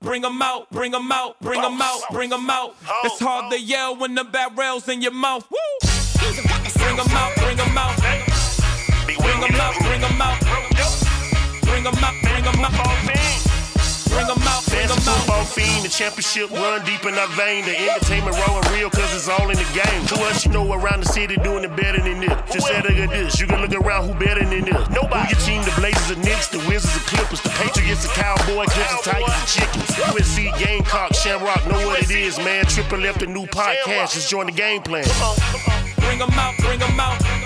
bring 'em out, bring 'em out, bring 'em out, bring 'em out. It's hard to yell when the barrel's in your mouth. Woo! Bring 'em out, bring 'em out. Bring 'em out, bring 'em out. Bring 'em out, bring 'em out. Fiend, the championship run deep in our vein. The entertainment rolling real cause it's all in the game. To us, you know around the city doing it better than this. Just say look at this, you can look around who better than this. Nobody. Who your team, the Blazers, the Knicks, the Wizards, the Clippers, the Patriots, the Cowboy, Clippers, Tigers, the Chickens. USC, Gamecock, Shamrock, know what it is, man. Triple left a new podcast, just join the game plan. Bring 'em out, bring 'em out. Bring 'em out,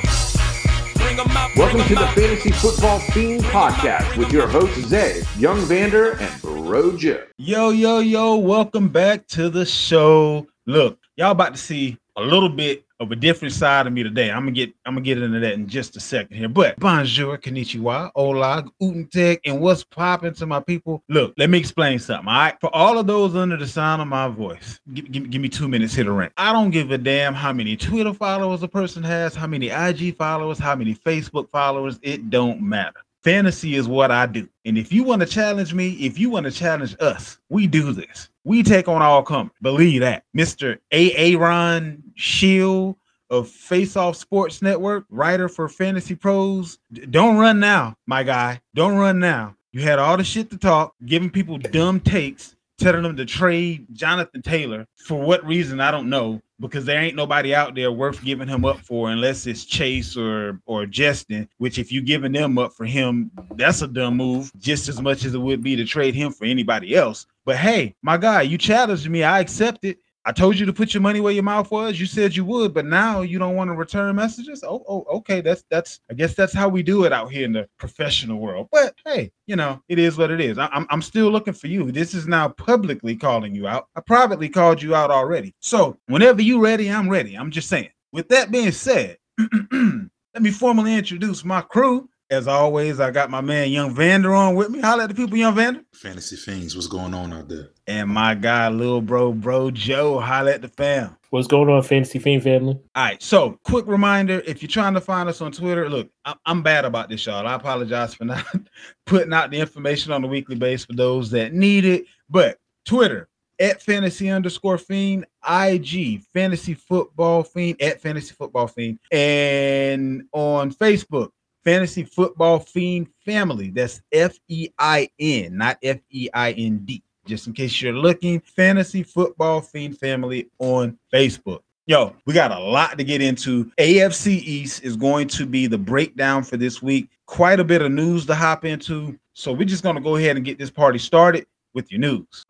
bring Welcome 'em to the. Fantasy Football Fiend Podcast with your hosts Zay, Young Vander, and Bro Joe. Yo, yo, yo, welcome back to the show. Look, y'all about to see a little bit of a different side of me today. I'm gonna get I'm gonna get into that in just a second here. But bonjour, konnichiwa, hola, guten tag, and what's popping to my people? Look, let me explain something. All right, for all of those under the sound of my voice, give, give, give me two minutes here to rant. I don't give a damn how many Twitter followers a person has, how many IG followers, how many Facebook followers. It don't matter. Fantasy is what I do. And if you want to challenge me, if you want to challenge us, we do this. We take on all comers. Believe that. Mr. Aaron Shield of Face Off Sports Network, writer for Fantasy Pros. D- don't run now, my guy. Don't run now. You had all the shit to talk, giving people dumb takes, telling them to trade Jonathan Taylor. For what reason, I don't know, because there ain't nobody out there worth giving him up for unless it's Chase or or Justin, which if you're giving them up for him, that's a dumb move, just as much as it would be to trade him for anybody else. But hey, my guy, you challenged me. I accept it. I told you to put your money where your mouth was. You said you would, but now you don't want to return messages. Oh, oh, okay. That's that's. I guess that's how we do it out here in the professional world. But hey, you know, it is what it is. I, I'm I'm still looking for you. This is now publicly calling you out. I privately called you out already. So whenever you're ready, I'm ready. I'm just saying. With that being said, let me formally introduce my crew. As always, I got my man Young Vander on with me. Holla at the people, Young Vander. Fantasy Fiends, what's going on out there? And my guy, little bro, bro Joe, holla at the fam. What's going on, Fantasy Fiend family? All right, so quick reminder if you're trying to find us on Twitter, look, I- I'm bad about this, y'all. I apologize for not putting out the information on a weekly basis for those that need it. But Twitter at fantasy underscore fiend, IG fantasy football fiend at fantasy football fiend, and on Facebook, fantasy football fiend family. That's F E I N, not F E I N D. Just in case you're looking, fantasy football fiend family on Facebook. Yo, we got a lot to get into. AFC East is going to be the breakdown for this week. Quite a bit of news to hop into. So we're just going to go ahead and get this party started with your news.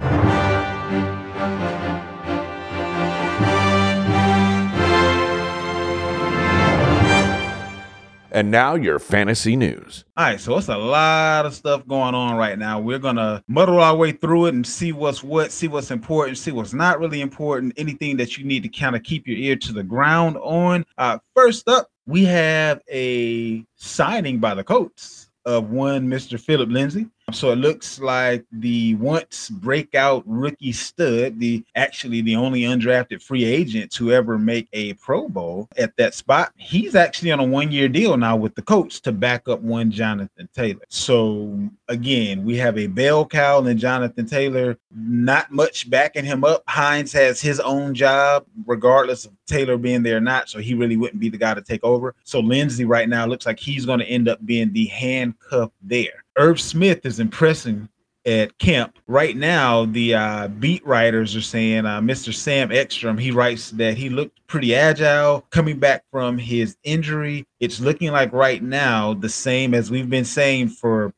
And now your fantasy news. All right, so it's a lot of stuff going on right now. We're gonna muddle our way through it and see what's what, see what's important, see what's not really important, anything that you need to kind of keep your ear to the ground on. Uh, first up, we have a signing by the Colts of one Mr. Phillip Lindsay. So it looks like the once breakout rookie stud, the actually the only undrafted free agent to ever make a Pro Bowl at that spot. He's actually on a one-year deal now with the Colts to back up one Jonathan Taylor. So again, we have a bell cow and Jonathan Taylor, not much backing him up. Hines has his own job, regardless of Taylor being there or not. So he really wouldn't be the guy to take over. So Lindsay right now looks like he's going to end up being the handcuff there. Irv Smith is impressing at camp right now. The uh, beat writers are saying uh, Mr. Sam Ekstrom. He writes that he looked pretty agile coming back from his injury. It's looking like right now the same as we've been saying for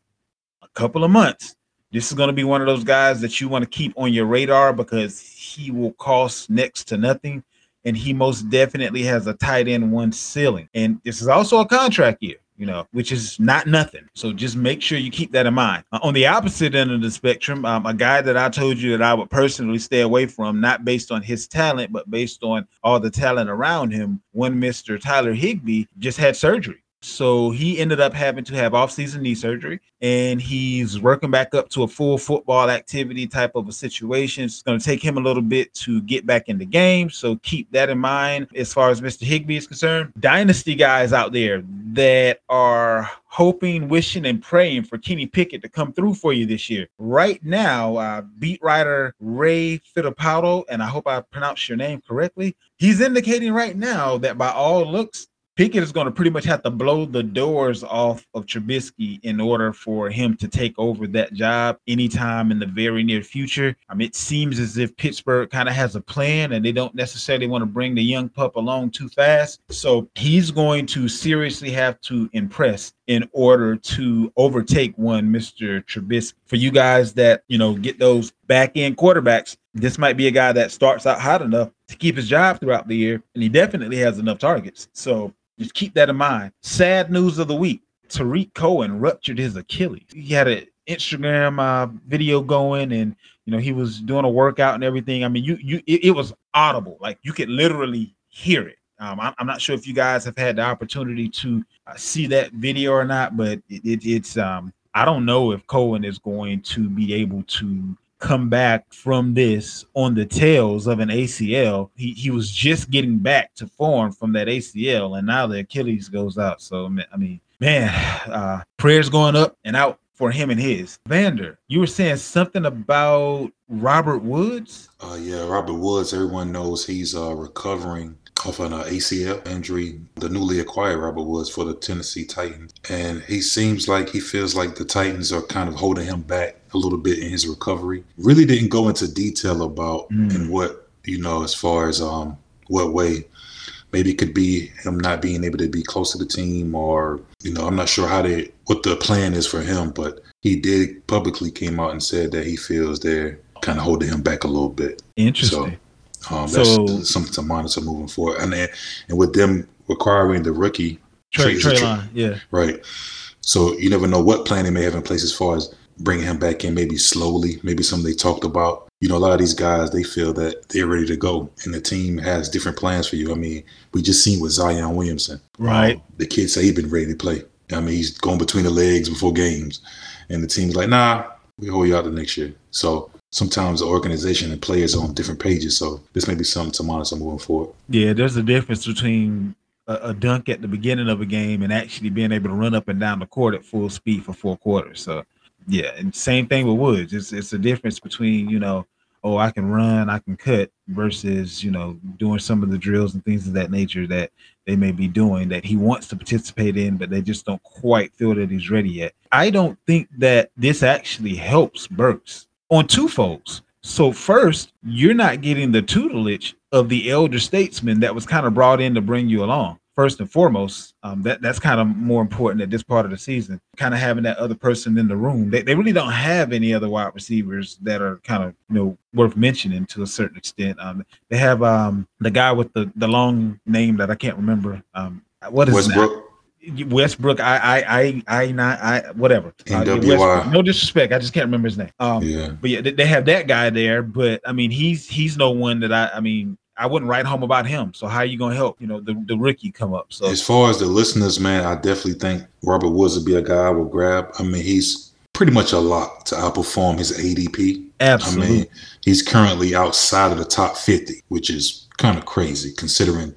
a couple of months. This is going to be one of those guys that you want to keep on your radar because he will cost next to nothing. And he most definitely has a tight end one ceiling. And this is also a contract year you know, which is not nothing. So just make sure you keep that in mind. Uh, on the opposite end of the spectrum, um, a guy that I told you that I would personally stay away from, not based on his talent, but based on all the talent around him, one Mr. Tyler Higbee just had surgery. So he ended up having to have off-season knee surgery, and he's working back up to a full football activity type of a situation. It's going to take him a little bit to get back in the game. So keep that in mind as far as Mr. Higbee is concerned. Dynasty guys out there that are hoping, wishing, and praying for Kenny Pickett to come through for you this year. Right now, uh, beat writer Ray Fittipaldo, and I hope I pronounced your name correctly, he's indicating right now that by all looks, Pickett is going to pretty much have to blow the doors off of Trubisky in order for him to take over that job anytime in the very near future. I mean, it seems as if Pittsburgh kind of has a plan and they don't necessarily want to bring the young pup along too fast. So he's going to seriously have to impress in order to overtake one Mr. Trubisky. For you guys that, you know, get those back end quarterbacks, this might be a guy that starts out hot enough to keep his job throughout the year, and he definitely has enough targets. So just keep that in mind. Sad news of the week: Tarik Cohen ruptured his Achilles. He had an Instagram uh, video going, and you know he was doing a workout and everything. I mean, you you it, it was audible, like you could literally hear it. Um, I'm, I'm, not sure if you guys have had the opportunity to uh, see that video or not, but it, it, it's um, I don't know if Cohen is going to be able to come back from this on the tails of an ACL. He he was just getting back to form from that ACL, and now the Achilles goes out. So I mean, man, uh, prayers going up and out for him and his. Vander, you were saying something about Robert Woods. Uh, yeah, Robert Woods. Everyone knows he's uh, recovering off an ACL injury, the newly acquired Robert Woods for the Tennessee Titans. And he seems like he feels like the Titans are kind of holding him back a little bit in his recovery. Really didn't go into detail about mm. and what, you know, as far as um what way maybe it could be him not being able to be close to the team or you know i'm not sure how they what the plan is for him but he did publicly came out and said that he feels they're kind of holding him back a little bit interesting um, that's so, something to monitor moving forward. And then, and with them requiring the rookie Trey, Trey line, yeah, right. So you never know what plan they may have in place as far as bringing him back in, maybe slowly, maybe something they talked about. You know, a lot of these guys they feel that they're ready to go, and the team has different plans for you. I mean, we just seen with Zion Williamson, right? Um, the kid say he's been ready to play. I mean, he's going between the legs before games, and the team's like, "Nah, we hold you out the next year." So sometimes the organization and players on different pages. So this may be something to monitor moving forward. Yeah, there's a difference between a, a, dunk at the beginning of a game and actually being able to run up and down the court at full speed for four quarters. So yeah, and same thing with Woods. It's it's a difference between you know, oh I can run, I can cut versus you know doing some of the drills and things of that nature that they may be doing that he wants to participate in, but they just don't quite feel that he's ready yet. I don't think that this actually helps Burks on two folds. So first, you're not getting the tutelage of the elder statesman that was kind of brought in to bring you along. First and foremost, um, that that's kind of more important at this part of the season. Kind of having that other person in the room. They, they really don't have any other wide receivers that are kind of you know worth mentioning to a certain extent. Um, they have um, the guy with the the long name that I can't remember. Um, what is Westbrook? Westbrook, I, I, I, I, not, I, whatever. Uh, no disrespect, I just can't remember his name. Um, yeah. But yeah, they have that guy there. But I mean, he's he's no one that I, I mean, I wouldn't write home about him. So how are you gonna help? You know, the, the rookie come up. So as far as the listeners, man, I definitely think Robert Woods would be a guy I would grab. I mean, he's pretty much a lot to outperform his ADP. Absolutely. I mean, he's currently outside of the top 50, which is kind of crazy considering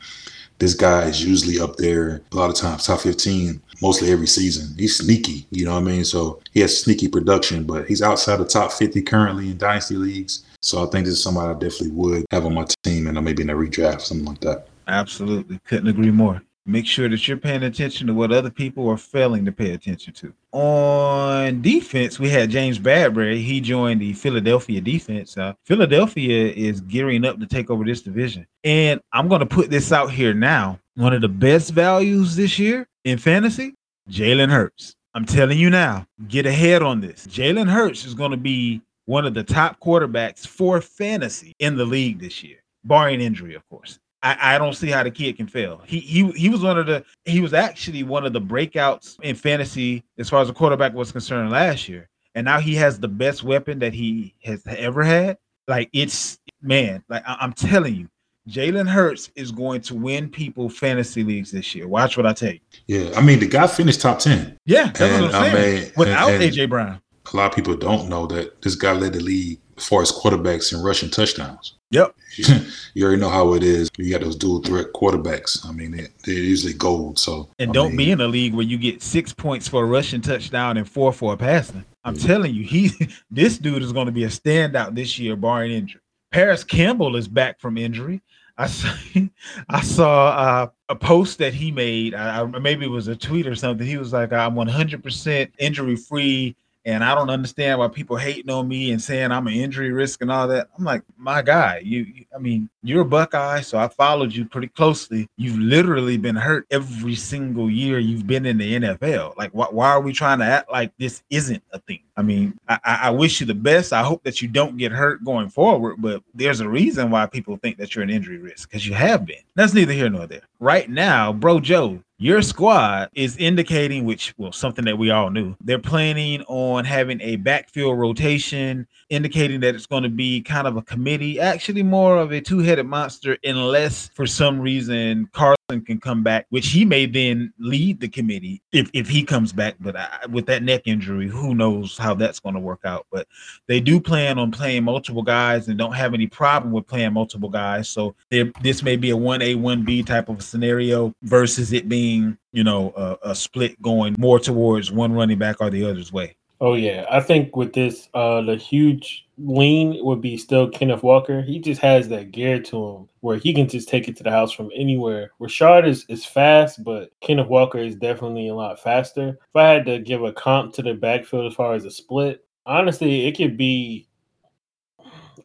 this guy is usually up there a lot of times, top 15, mostly every season. He's sneaky, you know what I mean? So he has sneaky production, but he's outside the top 50 currently in dynasty leagues. So I think this is somebody I definitely would have on my team and maybe in a redraft, something like that. Absolutely. Couldn't agree more make sure that you're paying attention to what other people are failing to pay attention to. On defense, we had James Bradberry. He joined the Philadelphia defense. Uh, Philadelphia is gearing up to take over this division. And I'm going to put this out here now. One of the best values this year in fantasy, Jalen Hurts. I'm telling you now, get ahead on this. Jalen Hurts is going to be one of the top quarterbacks for fantasy in the league this year, barring injury, of course. I, I, don't see how the kid can fail. He he he was one of the he was actually one of the breakouts in fantasy as far as the quarterback was concerned last year. And now he has the best weapon that he has ever had. Like it's man, like I, I'm telling you, Jalen Hurts is going to win people fantasy leagues this year. Watch what I tell you. Yeah, I mean the guy finished top ten. Yeah, that's And, what I'm I saying. mean, Without and- and- AJ Brown. A lot of people don't know that this guy led the league as far as quarterbacks and rushing touchdowns. Yep. you already know how it is. You got those dual threat quarterbacks. I mean, they, they're usually gold. So And I don't mean, be in a league where you get six points for a rushing touchdown and four for a passing. I'm telling you, he this dude is going to be a standout this year, barring injury. Parris Campbell is back from injury. I saw, I saw uh, a post that he made. I, I- maybe it was a tweet or something. He was like, "I'm 100% injury free." And I don't understand why people hating on me and saying I'm an injury risk and all that. I'm like, my guy, you, I mean, you're a Buckeye, so I followed you pretty closely. You've literally been hurt every single year you've been in the NFL. Like, why, why are we trying to act like this isn't a thing? I mean, I I wish you the best. I hope that you don't get hurt going forward, but there's a reason why people think that you're an injury risk because you have been. That's neither here nor there. Right now, bro, Joe, your squad is indicating, which well, something that we all knew. They're planning on having a backfield rotation, indicating that it's going to be kind of a committee, actually more of a two-headed monster, unless for some reason Carson can come back, which he may then lead the committee if if he comes back. But I, with that neck injury, who knows how that's going to work out? But they do plan on playing multiple guys and don't have any problem with playing multiple guys. So this may be a one A one B type of scenario versus it being you know a, a split going more towards one running back or the other's way. Oh yeah, I think with this, uh, the huge lean would be still Kenneth Walker. He just has that gear to him where he can just take it to the house from anywhere. Rashaad is is fast, but Kenneth Walker is definitely a lot faster. If I had to give a comp to the backfield as far as a split, honestly, it could be.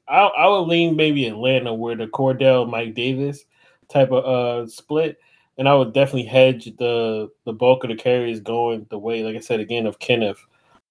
I I would lean maybe Atlanta where the Cordarrelle Mike Davis type of uh split. And I would definitely hedge the the bulk of the carries going the way, like I said again, of Kenneth.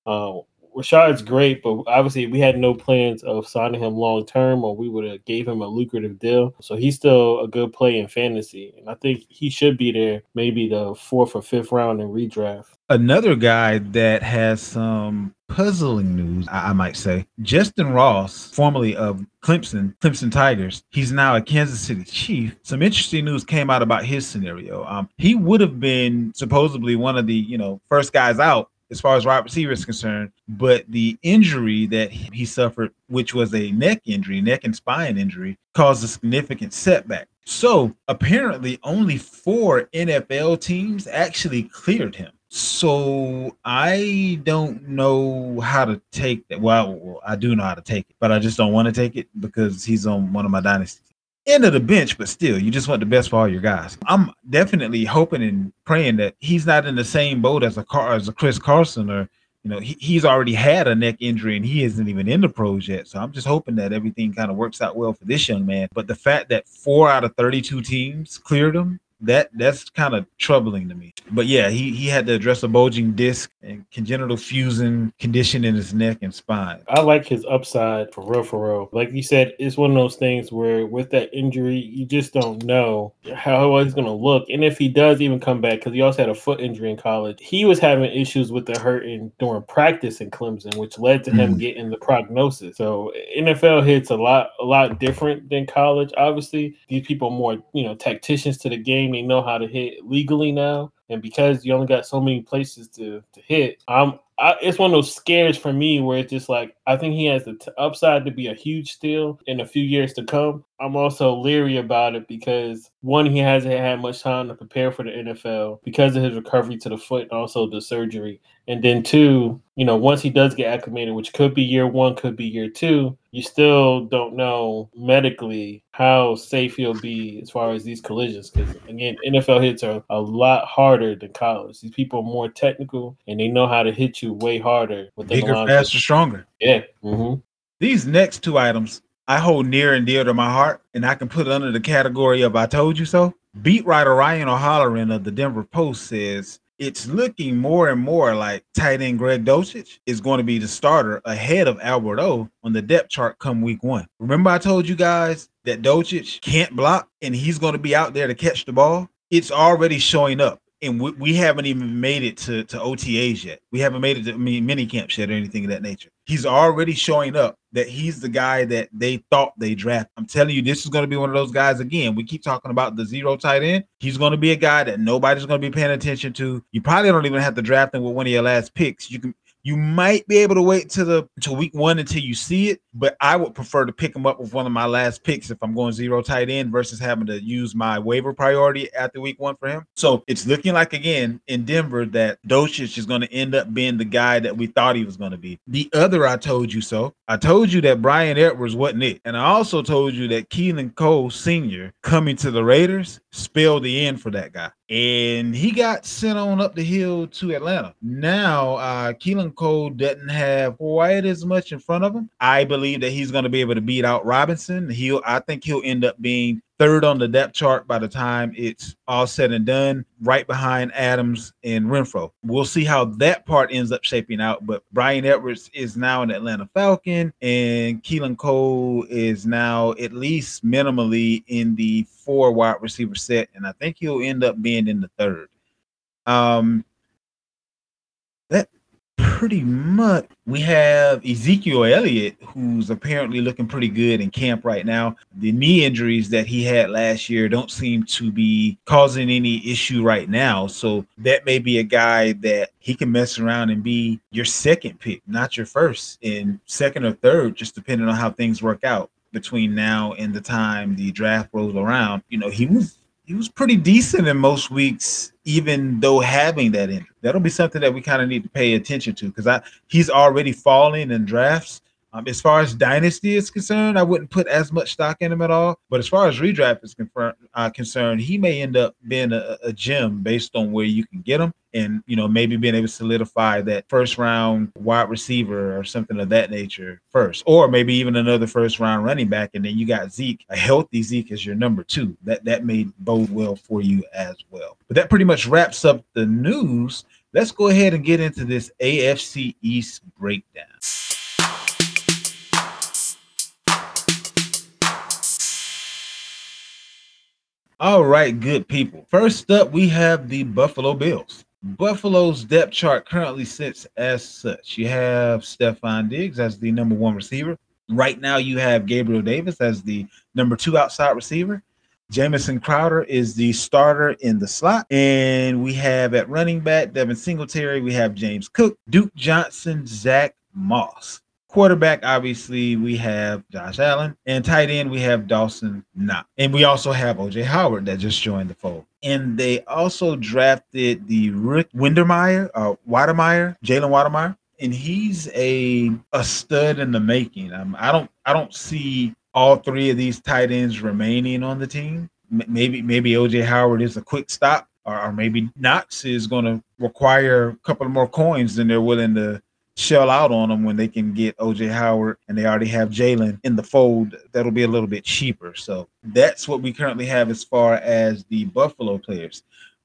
Um, Rashaad's great, but obviously we had no plans of signing him long term, or we would have gave him a lucrative deal. So he's still a good play in fantasy, and I think he should be there, maybe the fourth or fifth round in redraft. Another guy that has some puzzling news, I, I might say, Justyn Ross, formerly of Clemson, Clemson Tigers, he's now a Kansas City Chief. Some interesting news came out about his scenario. Um, he would have been supposedly one of the you know first guys out as far as wide receiver is concerned, but the injury that he suffered, which was a neck injury, neck and spine injury, caused a significant setback. So apparently, only four NFL teams actually cleared him. So I don't know how to take that. Well, I do know how to take it, but I just don't want to take it because he's on one of my dynasties. End of the bench, but still, you just want the best for all your guys. I'm definitely hoping and praying that he's not in the same boat as a car as a Chris Carson or you know he, he's already had a neck injury and he isn't even in the pros yet. So I'm just hoping that everything kind of works out well for this young man. But the fact that four out of 32 teams cleared him that that's kind of troubling to me. But yeah, he he had to address a bulging disc and congenital fusion condition in his neck and spine. I like his upside for real, for real. Like you said, it's one of those things where with that injury, you just don't know how he's going to look. And if he does even come back, because he also had a foot injury in college, he was having issues with the hurting during practice in Clemson, which led to him Mm. getting the prognosis. So NFL hits a lot, a lot different than college. Obviously, these people are more, you know, tacticians to the game. Know how to hit legally now. And because you only got so many places to, to hit, I'm I, it's one of those scares for me where it's just like I think he has the t- upside to be a huge steal in a few years to come. I'm also leery about it because one, he hasn't had much time to prepare for the NFL because of his recovery to the foot and also the surgery. And then two, you know, once he does get acclimated, which could be year one, could be year two, you still don't know medically how safe he'll be as far as these collisions. Because again, NFL hits are a lot harder than college. These people are more technical and they know how to hit you way harder. Bigger, faster, stronger. Yeah. hmm These next two items I hold near and dear to my heart, and I can put it under the category of I told you so. Beat writer Ryan O'Halloran of the Denver Post says it's looking more and more like tight end Greg Dulcich is going to be the starter ahead of Albert O on the depth chart come week one. Remember, I told you guys that Dulcich can't block and he's going to be out there to catch the ball? It's already showing up. And we, we haven't even made it to, to OTAs yet. We haven't made it to mini camps yet or anything of that nature. He's already showing up that he's the guy that they thought they draft. I'm telling you, this is going to be one of those guys again. We keep talking about the zero tight end. He's going to be a guy that nobody's going to be paying attention to. You probably don't even have to draft him with one of your last picks. You can you might be able to wait to the to week one until you see it, but I would prefer to pick him up with one of my last picks if I'm going zero tight end versus having to use my waiver priority the week one for him. So it's looking like again in Denver that Dulcich is going to end up being the guy that we thought he was going to be. The other I told you so. I told you that Bryan Edwards wasn't it, and I also told you that Keelan Cole Sr. coming to the Raiders spelled the end for that guy and he got sent on up the hill to Atlanta. Now, uh, Keelan Cole doesn't have quite as much in front of him. I believe that he's going to be able to beat out Robinson. He'll, I think he'll end up being third on the depth chart by the time it's all said and done, right behind Adams and Renfrow. We'll see how that part ends up shaping out. But Bryan Edwards is now an Atlanta Falcon, and Keelan Cole is now at least minimally in the four wide receiver set, and I think he'll end up being in the third. Um, that pretty much we have Ezekiel Elliott, who's apparently looking pretty good in camp right now. The knee injuries that he had last year don't seem to be causing any issue right now. So that may be a guy that he can mess around and be your second pick, not your first, and second or third, just depending on how things work out between now and the time the draft rolls around. You know, he was he was pretty decent in most weeks, even though having that injury. That'll be something that we kind of need to pay attention to because I he's already falling in drafts. Um, as far as dynasty is concerned, I wouldn't put as much stock in him at all. But as far as redraft is confirmed, uh, concerned, he may end up being a, a gem based on where you can get him, and you know maybe being able to solidify that first round wide receiver or something of that nature first, or maybe even another first round running back, and then you got Zeke, a healthy Zeke as your number two. That that may bode well for you as well. But that pretty much wraps up the news. Let's go ahead and get into this AFC East breakdown. All right, good people. First up, we have the Buffalo Bills. Buffalo's depth chart currently sits as such. You have Stefon Diggs as the number one receiver. Right now, you have Gabriel Davis as the number two outside receiver. Jamison Crowder is the starter in the slot. And we have at running back Devin Singletary, we have James Cook, Duke Johnson, Zack Moss. Quarterback, obviously, we have Josh Allen. And tight end, we have Dawson Knox. And we also have OJ Howard that just joined the fold. And they also drafted the Rick Windermeyer, uh, Wydermyer, Jalen Wydermyer. And he's a a stud in the making. Um, I don't I don't see all three of these tight ends remaining on the team. M- maybe maybe OJ Howard is a quick stop, or, or maybe Knox is going to require a couple more coins than they're willing to shell out on them when they can get OJ Howard and they already have Jalen in the fold. That'll be a little bit cheaper. So that's what we currently have as far as the Buffalo players.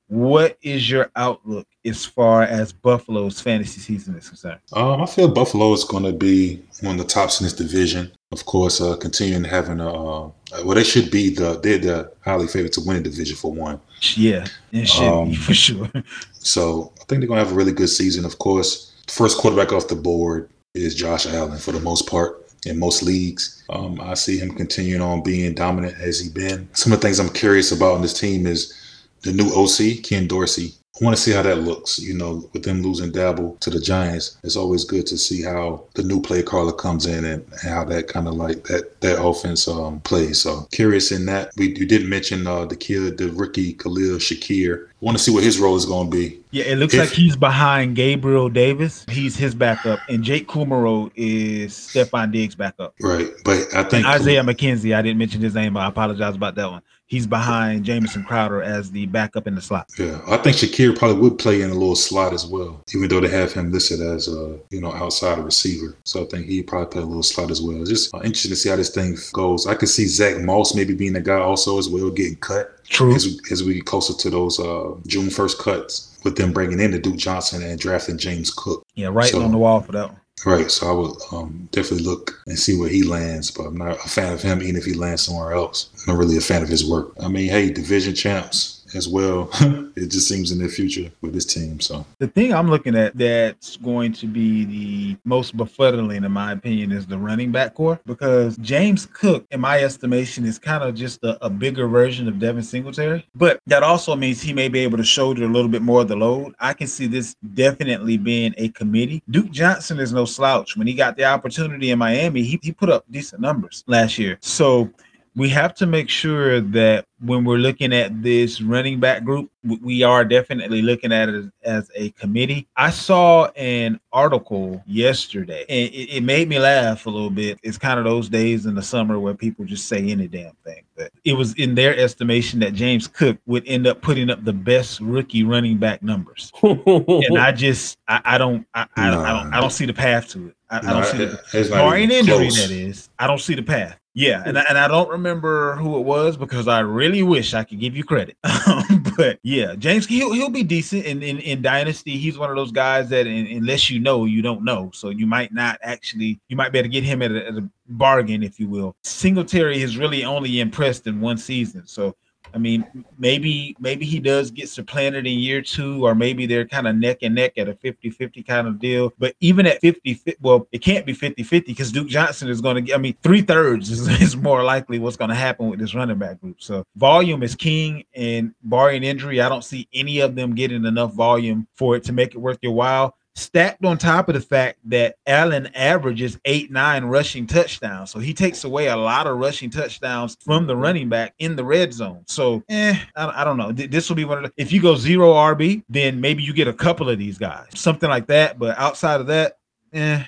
What is your outlook as far as Buffalo's fantasy season is concerned? Um, I feel Buffalo is going to be one of the tops in this division. Of course, uh, continuing having a uh, well, they should be the they're the highly favored to win the division for one. Yeah, it should Um, be for sure. So I think they're going to have a really good season. Of course, first quarterback off the board is Josh Allen for the most part in most leagues. Um, I see him continuing on being dominant as he been. Some of the things I'm curious about on this team is the new OC, Ken Dorsey. I want to see how that looks. You know, with them losing Daboll to the Giants, it's always good to see how the new play caller comes in and how that kind of like that that offense um, plays. So curious in that. We you didn't mention uh, the kid, the rookie Khalil Shakir. I want to see what his role is going to be. Yeah, it looks If- like he's behind Gabriel Davis. He's his backup, and Jake Kumerow is Stefon Diggs' backup. Right, but I think Isaiah McKenzie, I didn't mention his name, but I apologize about that one. He's behind Jamison Crowder as the backup in the slot. Yeah, I think Shakir probably would play in a little slot as well, even though they have him listed as a you know outside receiver. So I think he'd probably play a little slot as well. It's just uh, interesting to see how this thing goes. I could see Zack Moss maybe being the guy also as well, getting cut True. as we, as we get closer to those uh, June first cuts, with them bringing in the Duke Johnson and drafting James Cook. Yeah, right So- on the wall for that one. Right, so I would um, definitely look and see where he lands, but I'm not a fan of him, even if he lands somewhere else. I'm not really a fan of his work. I mean, hey, division champs as well. it just seems in their future with this team. So the thing I'm looking at that's going to be the most befuddling, in my opinion, is the running back core because James Cook, in my estimation, is kind of just a, a bigger version of Devin Singletary. But that also means he may be able to shoulder a little bit more of the load. I can see this definitely being a committee. Duke Johnson is no slouch. When he got the opportunity in Miami, he, he put up decent numbers last year. So we have to make sure that when we're looking at this running back group, we are definitely looking at it as, a committee. I saw an article yesterday and it, it, made me laugh a little bit. It's kind of those days in the summer where people just say any damn thing. But it was in their estimation that James Cook would end up putting up the best rookie running back numbers. and I just I, I don't I, I, don't I don't I don't see the path to it. I, I don't see the barring injury that is. I don't see the path. Yeah, and I, and I don't remember who it was because I really wish I could give you credit. but yeah, James he'll he'll be decent in, in, in Dynasty. He's one of those guys that in, unless you know, you don't know. So you might not actually you might be able to get him at a, at a bargain, if you will. Singletary has really only impressed in one season. So I mean, maybe maybe he does get supplanted in year two, or maybe they're kind of neck and neck at a 50-50 kind of deal. But even at 50, well, it can't be 50-50 because Duke Johnson is going to get, I mean, three thirds is, is more likely what's going to happen with this running back group. So volume is king, and barring injury, I don't see any of them getting enough volume for it to make it worth your while stacked on top of the fact that Allen averages eight, nine rushing touchdowns. So he takes away a lot of rushing touchdowns from the running back in the red zone. So, eh, I, I don't know. This will be one of the, if you go zero RB, then maybe you get a couple of these guys, something like that. But outside of that, eh,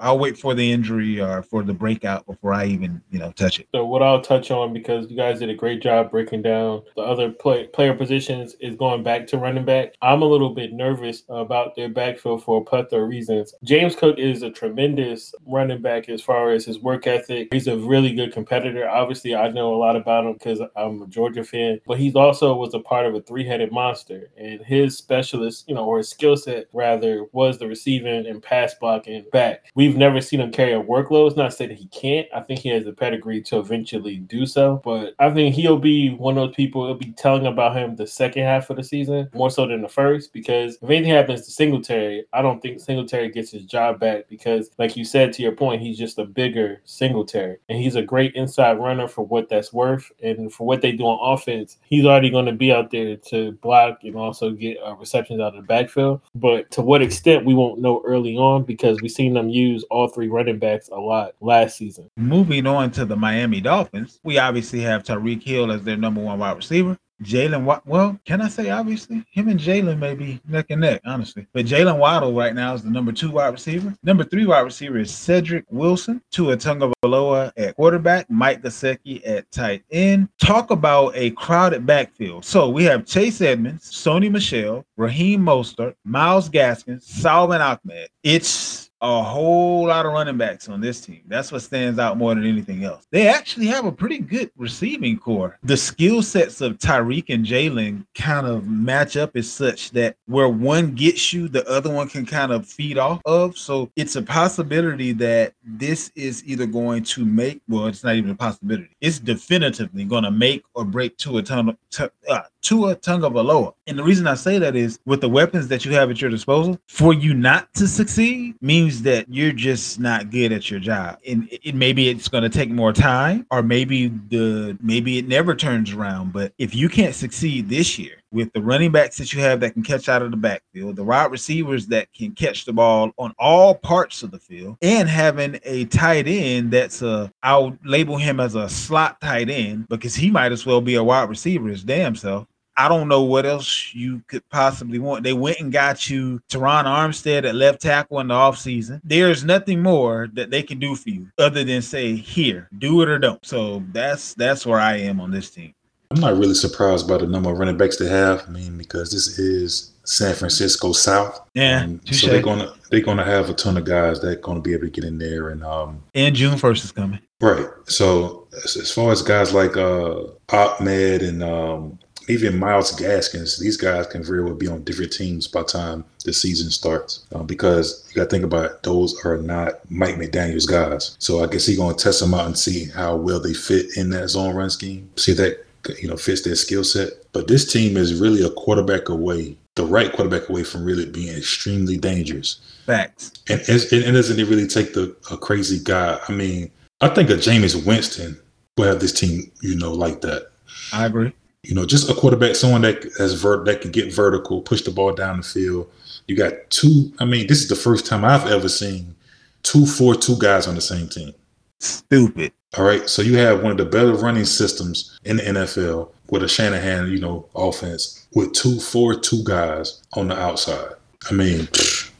I'll wait for the injury or for the breakout before I even you know touch it. So what I'll touch on because you guys did a great job breaking down the other play, player positions is going back to running back. I'm a little bit nervous about their backfield for a plethora of reasons. James Cook is a tremendous running back as far as his work ethic. He's a really good competitor. Obviously, I know a lot about him because I'm a Georgia fan, but he also was a part of a three-headed monster, and his specialist, you know, or his skill set rather, was the receiving and pass blocking back We've never seen him carry a workload. It's not saying he can't. I think he has the pedigree to eventually do so. But I think he'll be one of those people. It'll be telling about him the second half of the season more so than the first. Because if anything happens to Singletary, I don't think Singletary gets his job back. Because, like you said to your point, he's just a bigger Singletary, and he's a great inside runner for what that's worth, and for what they do on offense. He's already going to be out there to block and also get uh, receptions out of the backfield. But to what extent we won't know early on because we've seen them use use all three running backs a lot last season. Moving on to the Miami Dolphins, we obviously have Tyreek Hill as their number one wide receiver. Jaylen, well, can I say obviously? Him and Jaylen may be neck and neck, honestly. But Jaylen Waddle right now is the number two wide receiver. Number three wide receiver is Cedric Wilson. Tua Tagovailoa at quarterback. Mike Gesicki at tight end. Talk about a crowded backfield. So we have Chase Edmonds, Sony Michel, Raheem Mostert, Myles Gaskins, Salvon Ahmed. It's a whole lot of running backs on this team. That's what stands out more than anything else. They actually have a pretty good receiving core. The skill sets of Tyreek and Jaylen kind of match up as such that where one gets you, the other one can kind of feed off of. So it's a possibility that this is either going to make, well, it's not even a possibility. It's definitively going to make or break to a ton of, to, uh, Tua Tagovailoa. And the reason I say that is with the weapons that you have at your disposal, for you not to succeed means that you're just not good at your job. And it, maybe it's going to take more time, or maybe the maybe it never turns around. But if you can't succeed this year, with the running backs that you have that can catch out of the backfield, the wide receivers that can catch the ball on all parts of the field, and having a tight end that's a I'll label him as a slot tight end because he might as well be a wide receiver his damn self. I don't know what else you could possibly want. They went and got you Terron Armstead at left tackle in the offseason. There's nothing more that they can do for you other than say, here, do it or don't. So that's that's where I am on this team. I'm not really surprised by the number of running backs they have. I mean, because this is San Francisco South. Yeah. So they're gonna they're gonna have a ton of guys that gonna be able to get in there and um and June first is coming. Right. So as, as far as guys like uh Ahmed and um even Myles Gaskins, these guys can very well be on different teams by the time the season starts. Uh, because you got to think about it, those are not Mike McDaniel's guys. So I guess he's going to test them out and see how well they fit in that zone run scheme. See if that you know fits their skill set. but this team is really a quarterback away, the right quarterback away from really being extremely dangerous. Facts. And it, it doesn't really take the a crazy guy. I mean, I think a Jameis Winston will have this team, you know, like that. I agree. You know, just a quarterback, someone that has vert that can get vertical, push the ball down the field. You got two. I mean, this is the first time I've ever seen two four two guys on the same team. Stupid. All right. So you have one of the better running systems in the NFL with a Shanahan, you know, offense with two four two guys on the outside. I mean,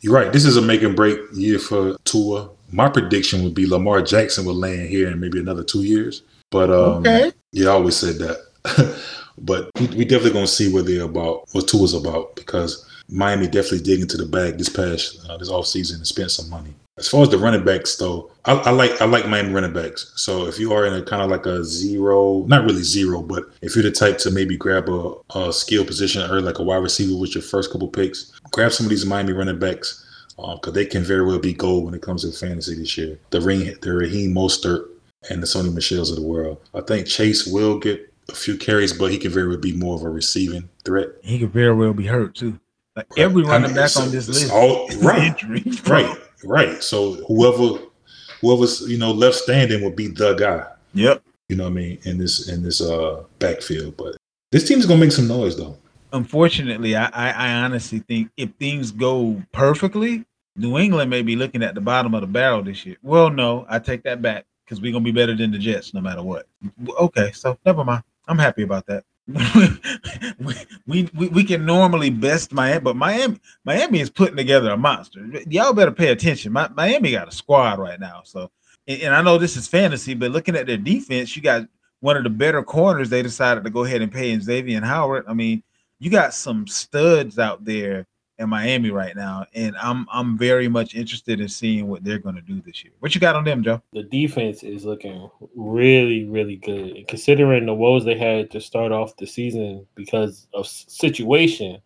you're right. This is a make and break year for Tua. My prediction would be Lamar Jackson will land here in maybe another two years. But um, Okay. yeah, I always said that. but we, definitely gonna see what they're about, what Tua's about, because Miami definitely dig into the bag this past uh, this offseason and spent some money. As far as the running backs, though, I, I like I like Miami running backs. So if you are in a kind of like a zero, not really zero, but if you're the type to maybe grab a, a skill position or like a wide receiver with your first couple picks, grab some of these Miami running backs because they can very well be gold when it comes to fantasy this year. The ring, the Raheem Mostert and the Sony Michels of the world. I think Chase will get a few carries, but he could very well be more of a receiving threat. He could very well be hurt too. Like every I running mean, back so on this list, all- right. Right, right. So whoever whoever's you know left standing would be the guy. Yep. You know what I mean in this in this uh backfield. But this team's gonna make some noise though. Unfortunately, I, I I honestly think if things go perfectly, New England may be looking at the bottom of the barrel this year. Well, no, I take that back because we're gonna be better than the Jets no matter what. Okay, so never mind. I'm happy about that. we, we, we can normally best Miami, but Miami Miami is putting together a monster. Y'all better pay attention. Mi- Miami got a squad right now. So, and, and I know this is fantasy, but looking at their defense, you got one of the better corners. They decided to go ahead and pay in Xavien Howard. I mean, you got some studs out there in Miami right now, and I'm I'm very much interested in seeing what they're going to do this year. What you got on them, Joe? the defense is looking really, really good. And considering the woes they had to start off the season because of situation,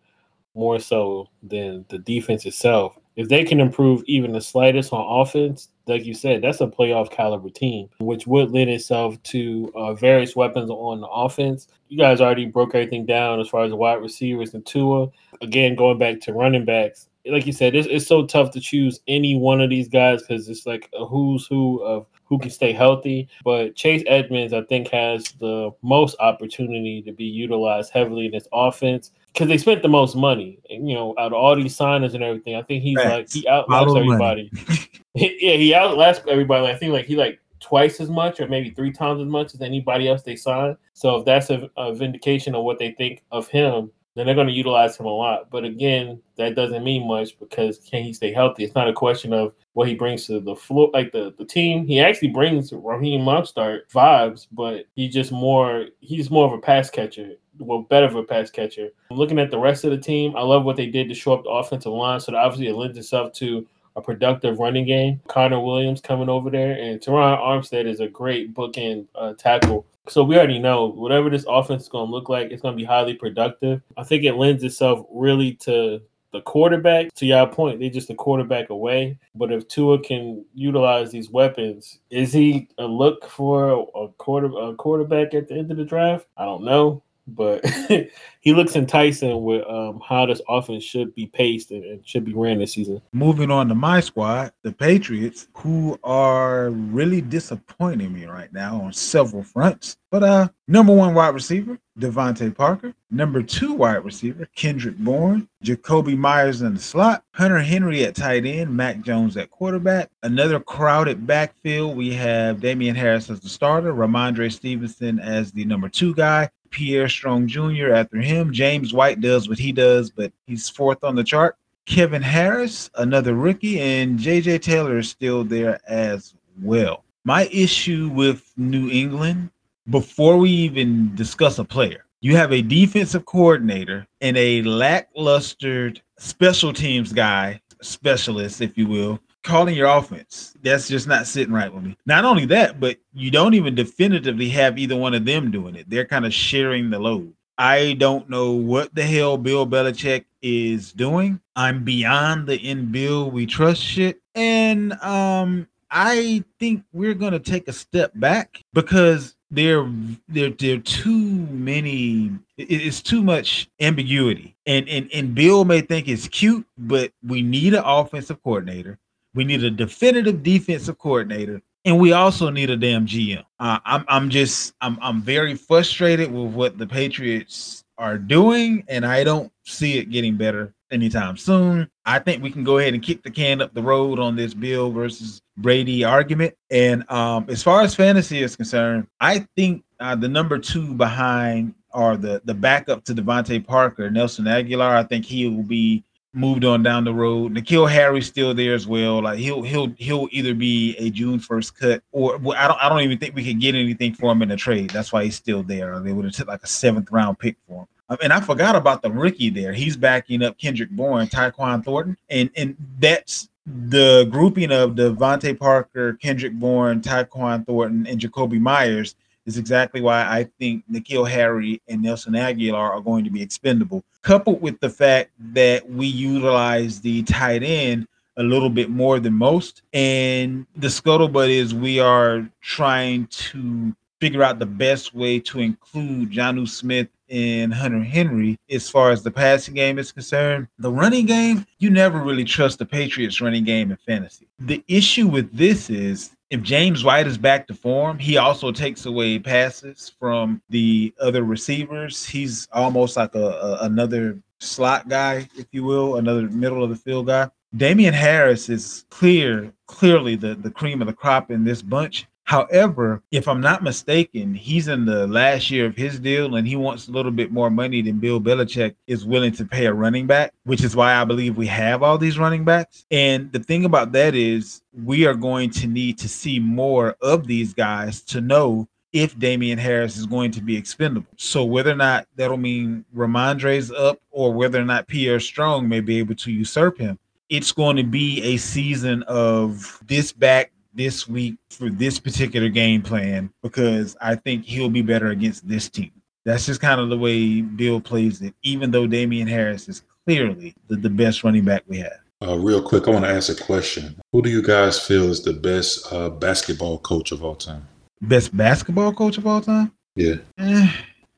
more so than the defense itself. If they can improve even the slightest on offense, like you said, that's a playoff caliber team, which would lend itself to uh, various weapons on the offense. You guys already broke everything down as far as wide receivers and Tua. Again, going back to running backs, like you said, it's, it's so tough to choose any one of these guys because it's like a who's who of who can stay healthy. But Chase Edmonds, I think, has the most opportunity to be utilized heavily in this offense because they spent the most money. You know, out of all these signers and everything, I think he's like he outlasts everybody. yeah, he outlasts everybody. I think like he like twice as much or maybe three times as much as anybody else they signed. So if that's a, a vindication of what they think of him, then they're going to utilize him a lot. But again, that doesn't mean much because can he stay healthy? It's not a question of what he brings to the floor, like the, the team. He actually brings Raheem Mostert vibes, but he's just more he's more of a pass catcher. Well, better of a pass catcher. Looking at the rest of the team, I love what they did to show up the offensive line. So obviously it lends itself to a productive running game. Connor Williams coming over there, and Terron Armstead is a great bookend uh, tackle. So we already know whatever this offense is going to look like, it's going to be highly productive. I think it lends itself really to the quarterback. To your point, they're just a quarterback away. But if Tua can utilize these weapons, is he a look for a quarter a quarterback at the end of the draft? I don't know but he looks enticing with um, how this offense should be paced and, and, should be ran this season. Moving on to my squad, the Patriots, who are really disappointing me right now on several fronts. But uh, number one wide receiver, DeVante Parker. Number two wide receiver, Kendrick Bourne. Jakobi Meyers in the slot. Hunter Henry at tight end. Mac Jones at quarterback. Another crowded backfield. We have Damien Harris as the starter. Rhamondre Stevenson as the number two guy. Pierre Strong Jr. after him. James White does what he does, but he's fourth on the chart. Kevin Harris, another rookie, and JJ Taylor is still there as well. My issue with New England, before we even discuss a player, you have a defensive coordinator and a lackluster special teams guy, specialist, if you will, calling your offense. That's just not sitting right with me. Not only that, but you don't even definitively have either one of them doing it. They're kind of sharing the load. I don't know what the hell Bill Belichick is doing. I'm beyond the in Bill we trust shit. And um I think we're gonna take a step back because there there there are too many it's too much ambiguity and and and bill may think it's cute but we need an offensive coordinator we need a definitive defensive coordinator and we also need a damn gm uh, i'm i'm just i'm i'm very frustrated with what the patriots are doing and i don't see it getting better anytime soon. I think we can go ahead and kick the can up the road on this bill versus brady argument. And um as far as fantasy is concerned i think uh, the number two behind or the the backup to DeVante Parker, Nelson Agholor. I think he will be moved on down the road. N'Keal Harry's still there as well. Like he'll he'll he'll either be a June first cut or well, I don't I don't even think we could get anything for him in a trade. That's why he's still there. They would have took like a seventh round pick for him. Um, and I forgot about the rookie there. He's backing up Kendrick Bourne, Tyquan Thornton, and and that's the grouping of DeVante Parker, Kendrick Bourne, Tyquan Thornton, and Jakobi Meyers is exactly why I think N'Keal Harry and Nelson Agholor are going to be expendable, coupled with the fact that we utilize the tight end a little bit more than most. And the scuttlebutt is we are trying to figure out the best way to include Jonnu Smith and Hunter Henry as far as the passing game is concerned. The running game, you never really trust the Patriots running game in fantasy. The issue with this is if James White is back to form, he also takes away passes from the other receivers. He's almost like a, a another slot guy, if you will, another middle of the field guy. Damien Harris is clear, clearly the, the cream of the crop in this bunch. However, if I'm not mistaken, he's in the last year of his deal and he wants a little bit more money than Bill Belichick is willing to pay a running back, which is why I believe we have all these running backs. And the thing about that is, we are going to need to see more of these guys to know if Damien Harris is going to be expendable. So whether or not that'll mean Rhamondre's up or whether or not Pierre Strong may be able to usurp him, it's going to be a season of this back this week for this particular game plan because I think he'll be better against this team. That's just kind of the way Bill plays it, even though Damien Harris is clearly the, the best running back we have. Uh, real quick, I want to ask a question. Who do you guys feel is the best uh, basketball coach of all time? Best basketball coach of all time? Yeah. Eh,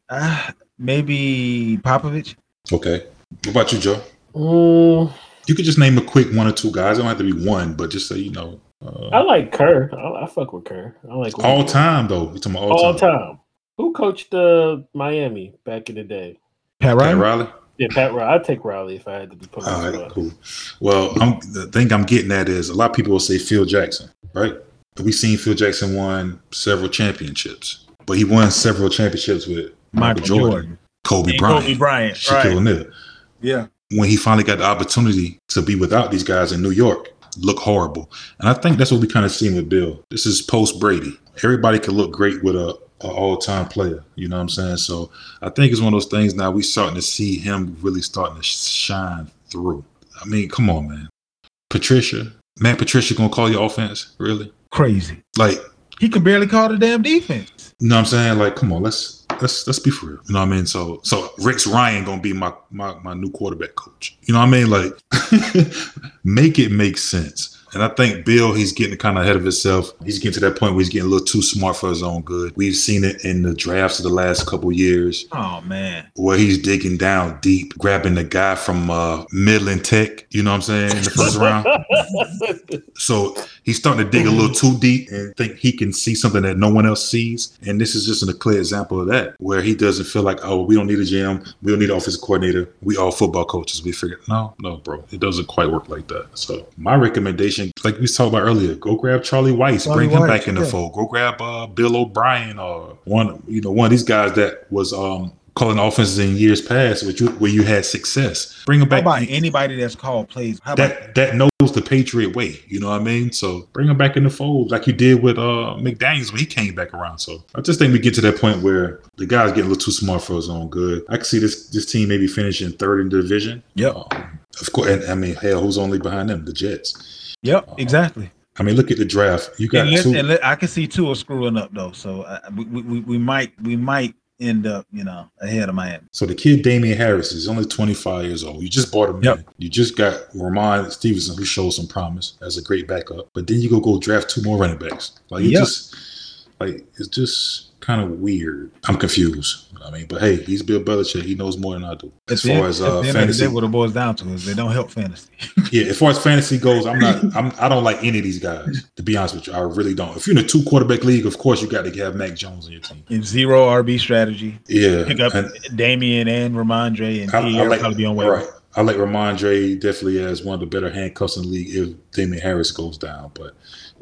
uh, maybe Popovich. Okay. What about you, Joe? Mm, You could just name a quick one or two guys. It don't have to be one, but just so you know. Uh, I like Kerr. I, I fuck with Kerr. I like all time though. You talking about all, All time? time. Who coached uh, Miami back in the day? Pat Pat Riley. Riley. Yeah, Pat Riley. I'd take Riley if I had to be put on All the right, cool. Well, I'm, the thing I'm getting at is a lot of people will say Phil Jackson, right? We've seen Phil Jackson won several championships, but he won several championships with Michael, Michael Jordan, Jordan. Kobe And Bryant, Kobe Bryant. Shaquille Right. O'Neal. Yeah. When he finally got the opportunity to be without these guys in New York, look horrible. And I think that's what we kind of seen with Bill. This is post Brady. Everybody can look great with a, a all time player. You know what I'm saying? So I think it's one of those things now we starting to see him really starting to shine through. I mean, come on, man. Patricia, man, Patricia gonna call your offense? Really? Crazy. Like, He can barely call the damn defense. you know what I'm saying? Like, come on, let's let's let's be for real. You know what I mean? So so Rex Ryan gonna be my my my new quarterback coach. You know what I mean? Like make it make sense. And I think Bill, he's getting kind of ahead of himself. He's getting to that point where he's getting a little too smart for his own good. We've seen it in the drafts of the last couple years Oh man. where he's digging down deep, grabbing the guy from uh, Midland Tech, you know what I'm saying, in the first round. So he's starting to dig a little too deep and think he can see something that no one else sees. And this is just a clear example of that, where he doesn't feel like, oh, we don't need a GM, we don't need an offensive coordinator, we all football coaches. We figured, no, no, bro, it doesn't quite work like that. So my recommendation, like we talked about earlier, go grab Charlie Weis, Charlie bring him Weis, back in the fold. Go grab uh, Bill O'Brien or one, you know, one of these guys that was um calling offenses in years past, which you, where you had success. Bring How back. about anybody that's called plays? How about that that knows the Patriot way. You know what I mean? So bring them back in the fold like you did with uh McDaniels when he came back around. So I just think we get to that point where the guy's getting a little too smart for his own good. I can see this this team maybe finishing third in the division. Yep. Um, of course, and I mean, hell, who's only behind them? The Jets. Yep, exactly. I mean, look at the draft. You got two. I can see two are screwing up though, so uh, we, we, we might we might end up you know ahead of Miami. So the kid Damien Harris is only 25 years old. You just bought him. Yep. in. You just got Rhamondre Stevenson, who shows some promise as a great backup. But then you go go draft two more running backs. Like you Yep. just Like it's just kind of weird. I'm confused. I mean, but hey, he's Bill Belichick. He knows more than I do. As At the far as uh, the end of the fantasy, what it boils down to is they don't help fantasy. yeah, as far as fantasy goes, I'm not. I'm. I don't like any of these guys. To be honest with you, I really don't. If you're in a two quarterback league, of course you got to have Mac Jones on your team. In zero RB strategy, Yeah, pick up and Damien and Rhamondre and I, I like probably be on waivers. right. I like Rhamondre definitely as one of the better handcuffs in the league if Damien Harris goes down. But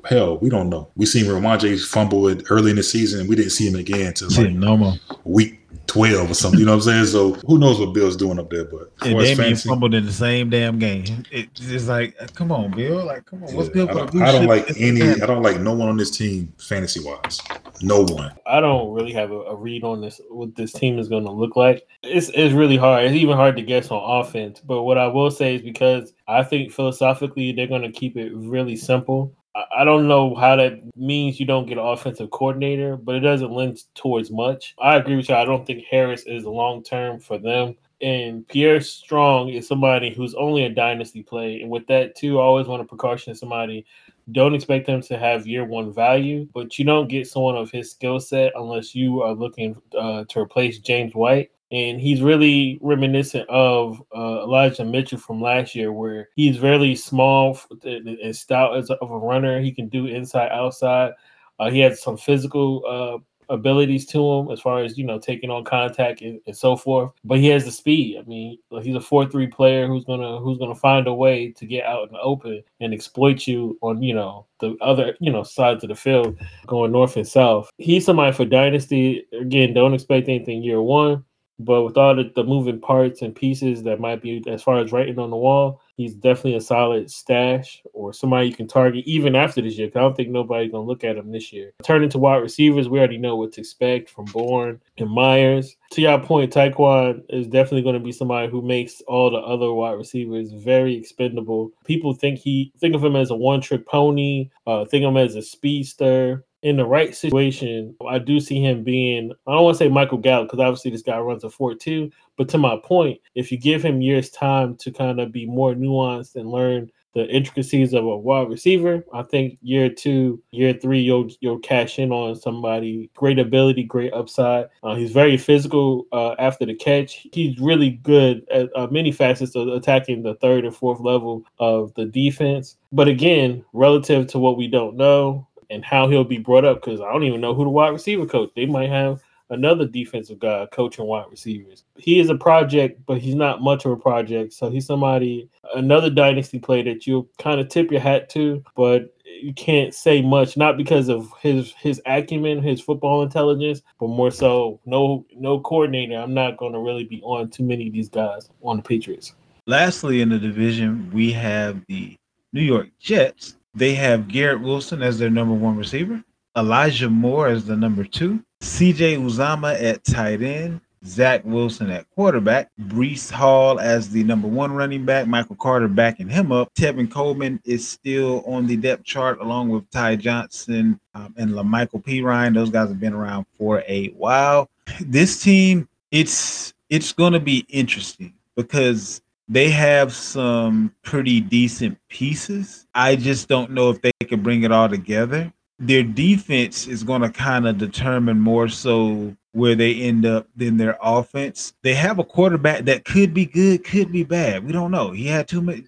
hell, we don't know. We seen Rhamondre fumble it early in the season, and we didn't see him again until like no week twelve or something. You know what I'm saying? So who knows what Bill's doing up there? But as And far as Damien fumbled in the same damn game. It's just like, uh, come on, Bill. Like, come on, what's Yeah, good I for a don't, I don't like any. I don't like no one on this team fantasy wise. No one. I don't really have a, a read on this what this team is going to look like. It's it's really hard. It's even hard to guess on offense. But what I will say is because I think philosophically they're going to keep it really simple. I, don't know how that means you don't get an offensive coordinator, but it doesn't lend towards much. I agree with you. I don't think Harris is long term for them. And Pierre Strong is somebody who's only a dynasty play. And with that, too, I always want to precaution somebody don't expect them to have year one value, but you don't get someone of his skill set unless you are looking uh, to replace James White. And he's really reminiscent of uh, Elijah Mitchell from last year, where he's really small and stout as of a runner. He can do inside, outside. Uh, he has some physical uh, abilities to him as far as you know taking on contact and, and so forth. But he has the speed. I mean he's a 4-3 player who's gonna who's gonna find a way to get out in the open and exploit you on you know the other you know sides of the field going north and south. He's somebody for dynasty. Again don't expect anything year one but with all the, the moving parts and pieces that might be as far as writing on the wall, he's definitely a solid stash or somebody you can target even after this year. I don't think nobody's gonna look at him this year. Turning to wide receivers, we already know what to expect from Bourne and Meyers. To your point, Tyquan is definitely going to be somebody who makes all the other wide receivers very expendable. People think he think of him as a one-trick pony, uh, think of him as a speedster in the right situation, I do see him being, I don't want to say Michael Gallup, because obviously this guy runs a 4 2. But to my point, if you give him years' time to kind of be more nuanced and learn the intricacies of a wide receiver, I think year two, year three, you'll you'll cash in on somebody. Great ability, great upside. Uh, he's very physical uh, after the catch. He's really good at uh, many facets of attacking the third and fourth level of the defense. But again, relative to what we don't know, and how he'll be brought up because I don't even know who the wide receiver coach. They might have another defensive guy coaching wide receivers. He is a project, but he's not much of a project. So he's somebody, another dynasty play that you'll kind of tip your hat to, but you can't say much, not because of his his acumen, his football intelligence, but more so no no coordinator. I'm not going to really be on too many of these guys on the Patriots. Lastly, in the division, we have the New York Jets. They have Garrett Wilson as their number one receiver, Elijah Moore as the number two, CJ Uzomah at tight end, Zach Wilson at quarterback, Breece Hall as the number one running back, Michael Carter backing him up. Tevin Coleman is still on the depth chart along with Ty Johnson um, and La'Mical Perine. Those guys have been around for a while. This team, it's it's to be interesting because they have some pretty decent pieces. I just don't know if they can bring it all together. Their defense is going to kind of determine more so where they end up than their offense. They have a quarterback that could be good, could be bad. We don't know. He had too much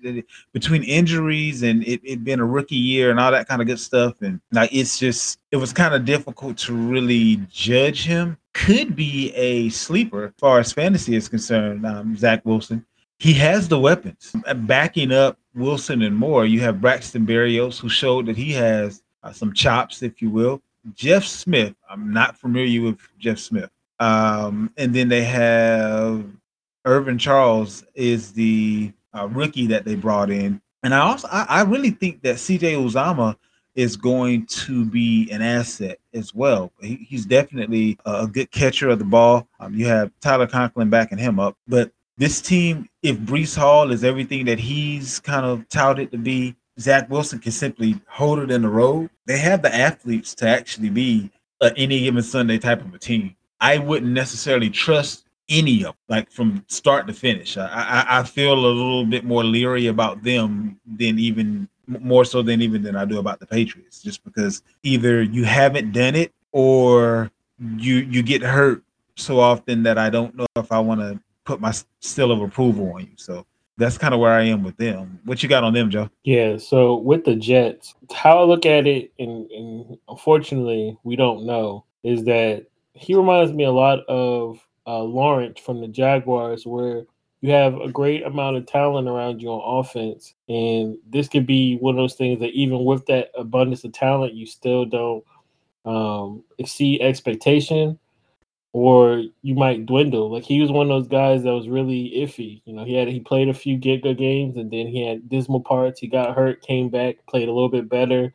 between injuries and it, it been a rookie year and all that kind of good stuff. And like it's just it was kind of difficult to really judge him. Could be a sleeper as far as fantasy is concerned. Um, Zach Wilson he has the weapons. Backing up Wilson and Moore, you have Braxton Berrios, who showed that he has uh, some chops, if you will. Jeff Smith, I'm not familiar with Jeff Smith. Um, and then they have Irvin Charles is the uh, rookie that they brought in. And I also, I, I really think that CJ Uzomah is going to be an asset as well. He, he's definitely a good catcher of the ball. Um, you have Tyler Conklin backing him up, but this team, if Breece Hall is everything that he's kind of touted to be, Zach Wilson can simply hold it in the road. They have the athletes to actually be a any given Sunday type of a team. I wouldn't necessarily trust any of them, like from start to finish. I, I, I feel a little bit more leery about them than even more so than even than I do about the Patriots, just because either you haven't done it or you you get hurt so often that I don't know if I want to put my seal of approval on you. So that's kind of where I am with them. What you got on them, Joe? Yeah, so with the Jets, how I look at it, and, and unfortunately we don't know, is that he reminds me a lot of uh, Lawrence from the Jaguars, where you have a great amount of talent around you on offense, and this could be one of those things that even with that abundance of talent, you still don't um, exceed expectation or you might dwindle. Like he was one of those guys that was really iffy. You know, he had he played a few Giga games and then he had dismal parts. He got hurt, came back, played a little bit better.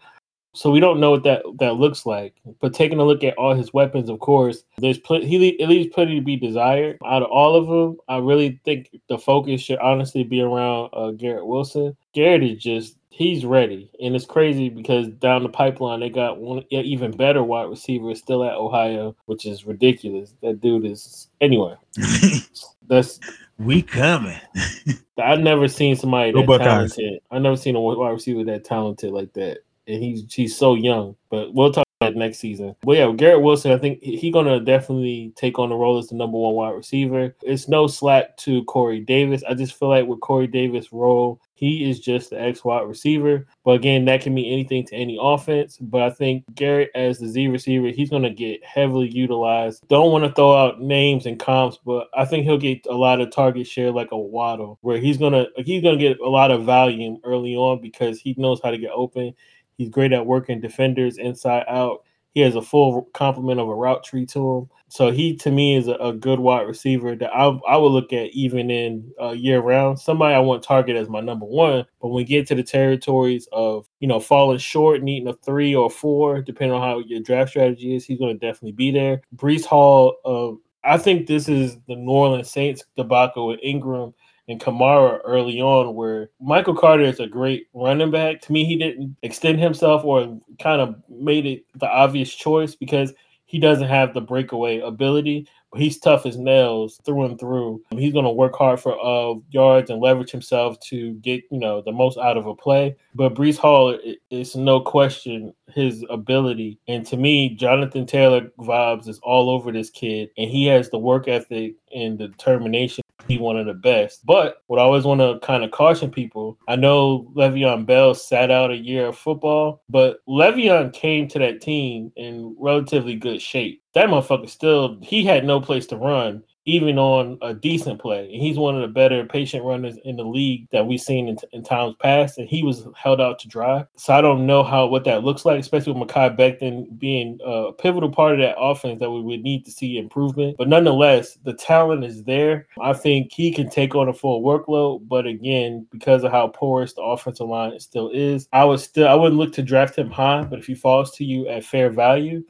So we don't know what that that looks like. But taking a look at all his weapons, of course, there's pl- he at least plenty to be desired. Out of all of them, I really think the focus should honestly be around uh, Garrett Wilson. Garrett is just he's ready, and it's crazy because down the pipeline they got one even better wide receiver still at Ohio, which is ridiculous. That dude is anyway. that's we coming. I've never seen somebody that talented. I've never seen a wide receiver that talented like that, and he's he's so young. But we'll talk next season. But yeah, Garrett Wilson, I think he's he gonna definitely take on the role as the number one wide receiver. It's no slack to Corey Davis. I just feel like with Corey Davis' role, he is just the X wide receiver. But again, that can mean anything to any offense. But I think Garrett as the Z receiver, he's gonna get heavily utilized. Don't want to throw out names and comps, but I think he'll get a lot of target share like a Waddle, where he's gonna he's gonna get a lot of volume early on because he knows how to get open. He's great at working defenders inside out. He has a full complement of a route tree to him. So he, to me, is a, a good wide receiver that I, I would look at even in uh, year round. Somebody I want target as my number one. But when we get to the territories of you know falling short, needing a three or four, depending on how your draft strategy is, he's going to definitely be there. Breece Hall. Uh, I think this is the New Orleans Saints debacle with Ingram and Kamara early on, where Michael Carter is a great running back. To me, he didn't extend himself or kind of made it the obvious choice because he doesn't have the breakaway ability, but he's tough as nails through and through. He's going to work hard for uh, yards and leverage himself to get you know the most out of a play. But Breece Hall is no question his ability, and to me, Jonathan Taylor vibes is all over this kid, and he has the work ethic and the determination be one of the best. But what I always want to kind of caution people, I know Le'Veon Bell sat out a year of football, but Le'Veon came to that team in relatively good shape. That motherfucker still he had no place to run even on a decent play. And he's one of the better patient runners in the league that we've seen in, in, times past. And he was held out to dry. So I don't know how what that looks like, especially with Mekhi Becton being a pivotal part of that offense that we would need to see improvement. But nonetheless, the talent is there. I think he can take on a full workload. But again, because of how porous the offensive line still is, I would still I wouldn't look to draft him high. But if he falls to you at fair value,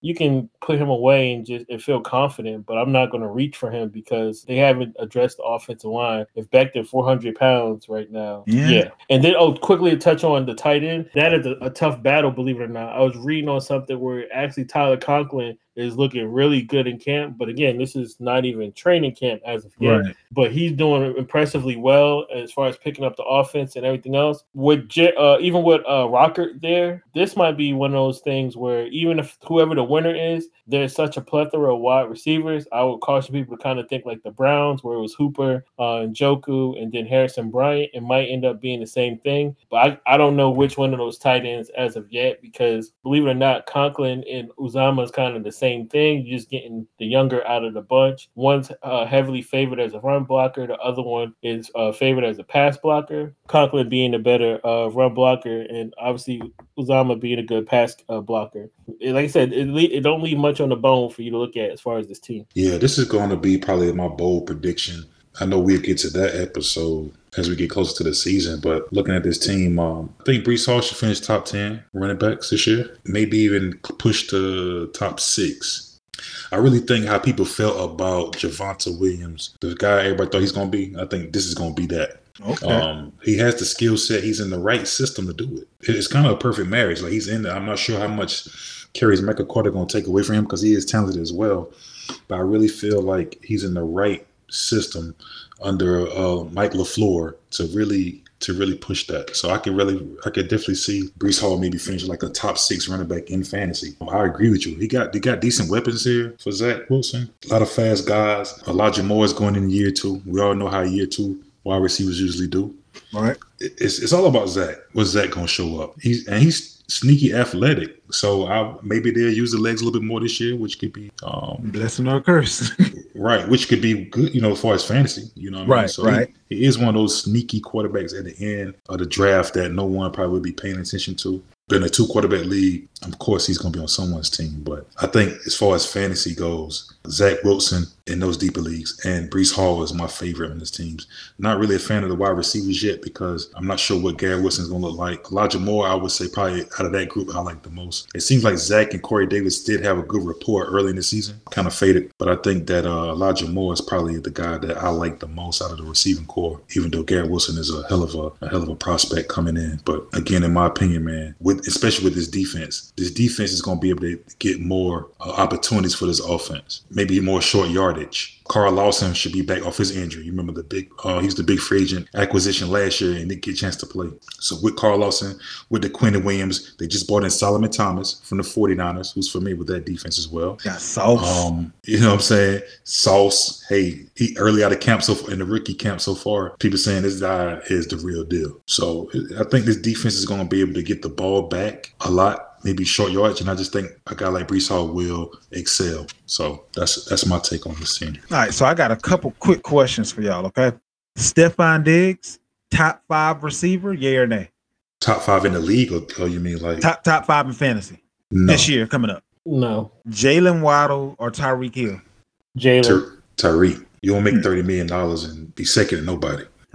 you can put him away and just and feel confident, but I'm not going to reach for him because they haven't addressed the offensive line. If Becton 400 pounds right now, yeah. yeah. And then oh, quickly to touch on the tight end, that is a, a, tough battle, believe it or not. I was reading on something where actually Tyler Conklin is looking really good in camp. But again, this is not even training camp as of yet. Right. But he's doing impressively well as far as picking up the offense and everything else. With uh, even with uh, Ruckert there, this might be one of those things where even if whoever the winner is, there's such a plethora of wide receivers. I would caution people to kind of think like the Browns, where it was Hooper, uh, Njoku, and then Harrison Bryant. It might end up being the same thing. But I, I don't know which one of those tight ends as of yet because believe it or not, Conklin and Uzomah is kind of the same same thing. You're just getting the younger out of the bunch. One's uh, heavily favored as a run blocker. The other one is uh, favored as a pass blocker. Conklin being a better uh, run blocker, and obviously Uzomah being a good pass uh, blocker. Like I said, it, it don't leave much on the bone for you to look at as far as this team. Yeah, this is going to be probably my bold prediction. I know we'll get to that episode as we get closer to the season. But looking at this team, um, I think Breece Hall should finish top 10 running backs this year, maybe even push to top six. I really think how people felt about Javonte Williams, the guy everybody thought he's going to be. I think this is going to be that. Okay. Um, he has the skill set. He's in the right system to do it. It's kind of a perfect marriage. Like he's in there. I'm not sure how much carries Michael Carter going to take away from him because he is talented as well. But I really feel like he's in the right system under uh, Mike LaFleur to really to really push that. So I could really, I could definitely see Breece Hall maybe finish like a top six running back in fantasy. I agree with you. He got he got decent weapons here for Zach Wilson. A lot of fast guys. Elijah Moore is going in year two. We all know how year two wide receivers usually do. All right. It's it's all about Zach. What's Zach gonna show up? He's and he's sneaky athletic. So I, maybe they'll use the legs a little bit more this year, which could be um, blessing or curse. right, which could be good, you know, as far as fantasy, you know. right, I mean? so right. He, he, is one of those sneaky quarterbacks at the end of the draft that no one probably would be paying attention to. But in a two quarterback league, of course, he's going to be on someone's team. But I think as far as fantasy goes, Zach Wilson in those deeper leagues and Breece Hall is my favorite on this team. Not really a fan of the wide receivers yet because I'm not sure what Garrett Wilson is going to look like. Elijah Moore, I would say probably out of that group, I like the most. It seems like Zach and Corey Davis did have a good rapport early in the season, kind of faded. But I think that uh, Elijah Moore is probably the guy that I like the most out of the receiving core, even though Garrett Wilson is a hell of a, a hell of a prospect coming in. But again, in my opinion, man, with especially with this defense, this defense is going to be able to get more uh, opportunities for this offense maybe more short yardage. Carl Lawson should be back off his injury. You remember the big, uh, he was the big free agent acquisition last year and didn't get a chance to play. So with Carl Lawson, with the Quinn Williams, they just brought in Solomon Thomas from the 49ers, who's familiar with that defense as well. Got sauce. Um, you know what I'm saying? Sauce. Hey, he early out of camp so far, in the rookie camp so far, people saying this guy is the real deal. So I think this defense is going to be able to get the ball back a lot maybe short yards, and I just think a guy like Breece Hall will excel. So that's that's my take on this team. All right, so I got a couple quick questions for y'all. Okay, Stefon Diggs, top five receiver, yay or nay? Top five in the league, or, or you mean like top top five in fantasy no. this year coming up? No. Jalen Waddle or Tyreek Hill? Jalen. Ty- Tyreek. You won't make hmm. thirty million dollars and be second to nobody.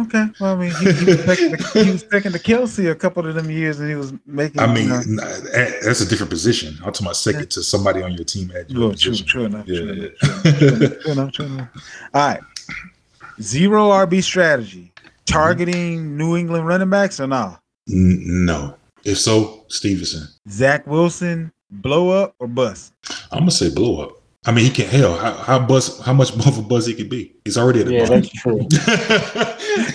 okay. Well, I mean, he, he, was taking the, he was taking the Kelce a couple of them years, and he was making. I mean, you know, that's a different position. I'm talking about second yeah. to somebody on your team at your well, position. True, true enough. Yeah, true. Enough, true, enough, true enough. True enough. All right. Zero RB strategy. Targeting mm-hmm. New England running backs or not? No. If so, Stevenson. Zach Wilson, blow up or bust? I'm gonna say blow up. I mean, he can hell. How, how buzz? How much more of a buzz he could be? He's already at the yeah, bottom. that's true.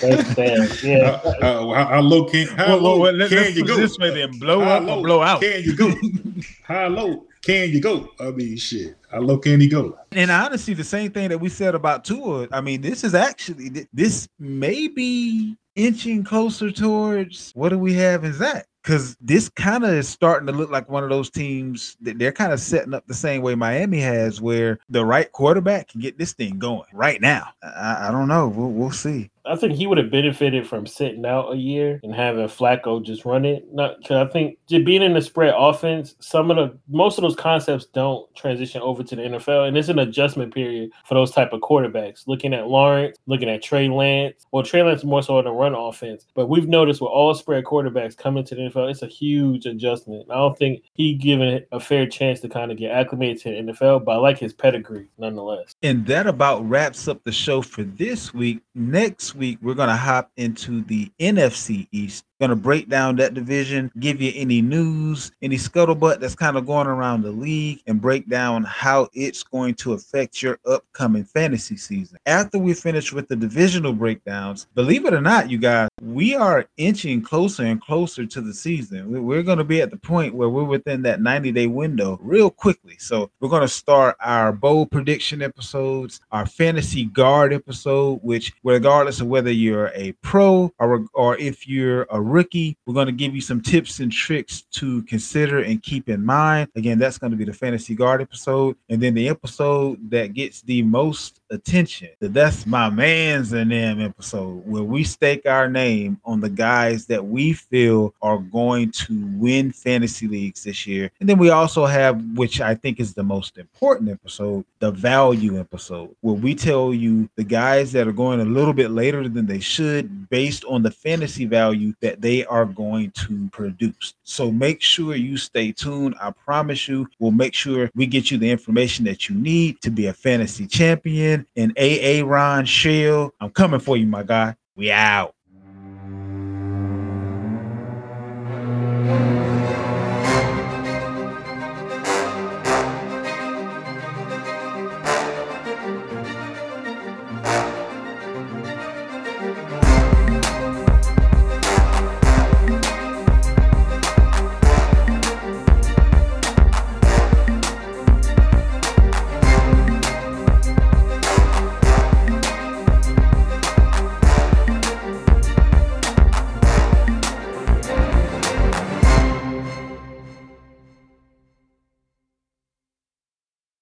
that's bad. Yeah. Uh, uh, how, how, how low can how well, low well, let, can you go? This way, then blow how up low or blow out. Can you go? how low can you go? I mean, shit. How low can he go? And honestly, the same thing that we said about Tua. I mean, this is actually this may be inching closer towards what do we have in Zach? Because this kind of is starting to look like one of those teams that they're kind of setting up the same way Miami has, where the right quarterback can get this thing going right now. I, I don't know. We'll, we'll see. I think he would have benefited from sitting out a year and having Flacco just run it. Not because I think just being in the spread offense, some of the most of those concepts don't transition over to the NFL, and it's an adjustment period for those type of quarterbacks. Looking at Lawrence, looking at Trey Lance. Well, Trey Lance is more so on the run offense, but we've noticed with all spread quarterbacks coming to the NFL, it's a huge adjustment. I don't think he given a fair chance to kind of get acclimated to the NFL, but I like his pedigree nonetheless. And that about wraps up the show for this week. Next week, we're going to hop into the NFC East Going to break down that division, give you any news, any scuttlebutt that's kind of going around the league, and break down how it's going to affect your upcoming fantasy season. After we finish with the divisional breakdowns, believe it or not, you guys, we are inching closer and closer to the season. We're going to be at the point where we're within that 90 day window real quickly. So we're going to start our bold prediction episodes, our fantasy guard episode, which, regardless of whether you're a pro or, or if you're a rookie. We're going to give you some tips and tricks to consider and keep in mind. Again, that's going to be the fantasy guard episode. And then the episode that gets the most attention, that's my man's and them episode, where we stake our name on the guys that we feel are going to win fantasy leagues this year. And then we also have, which I think is the most important episode, the value episode, where we tell you the guys that are going a little bit later than they should based on the fantasy value that they are going to produce. So make sure you stay tuned. I promise you, we'll make sure we get you the information that you need to be a fantasy champion. And AA Ron Shield, I'm coming for you, my guy. We out.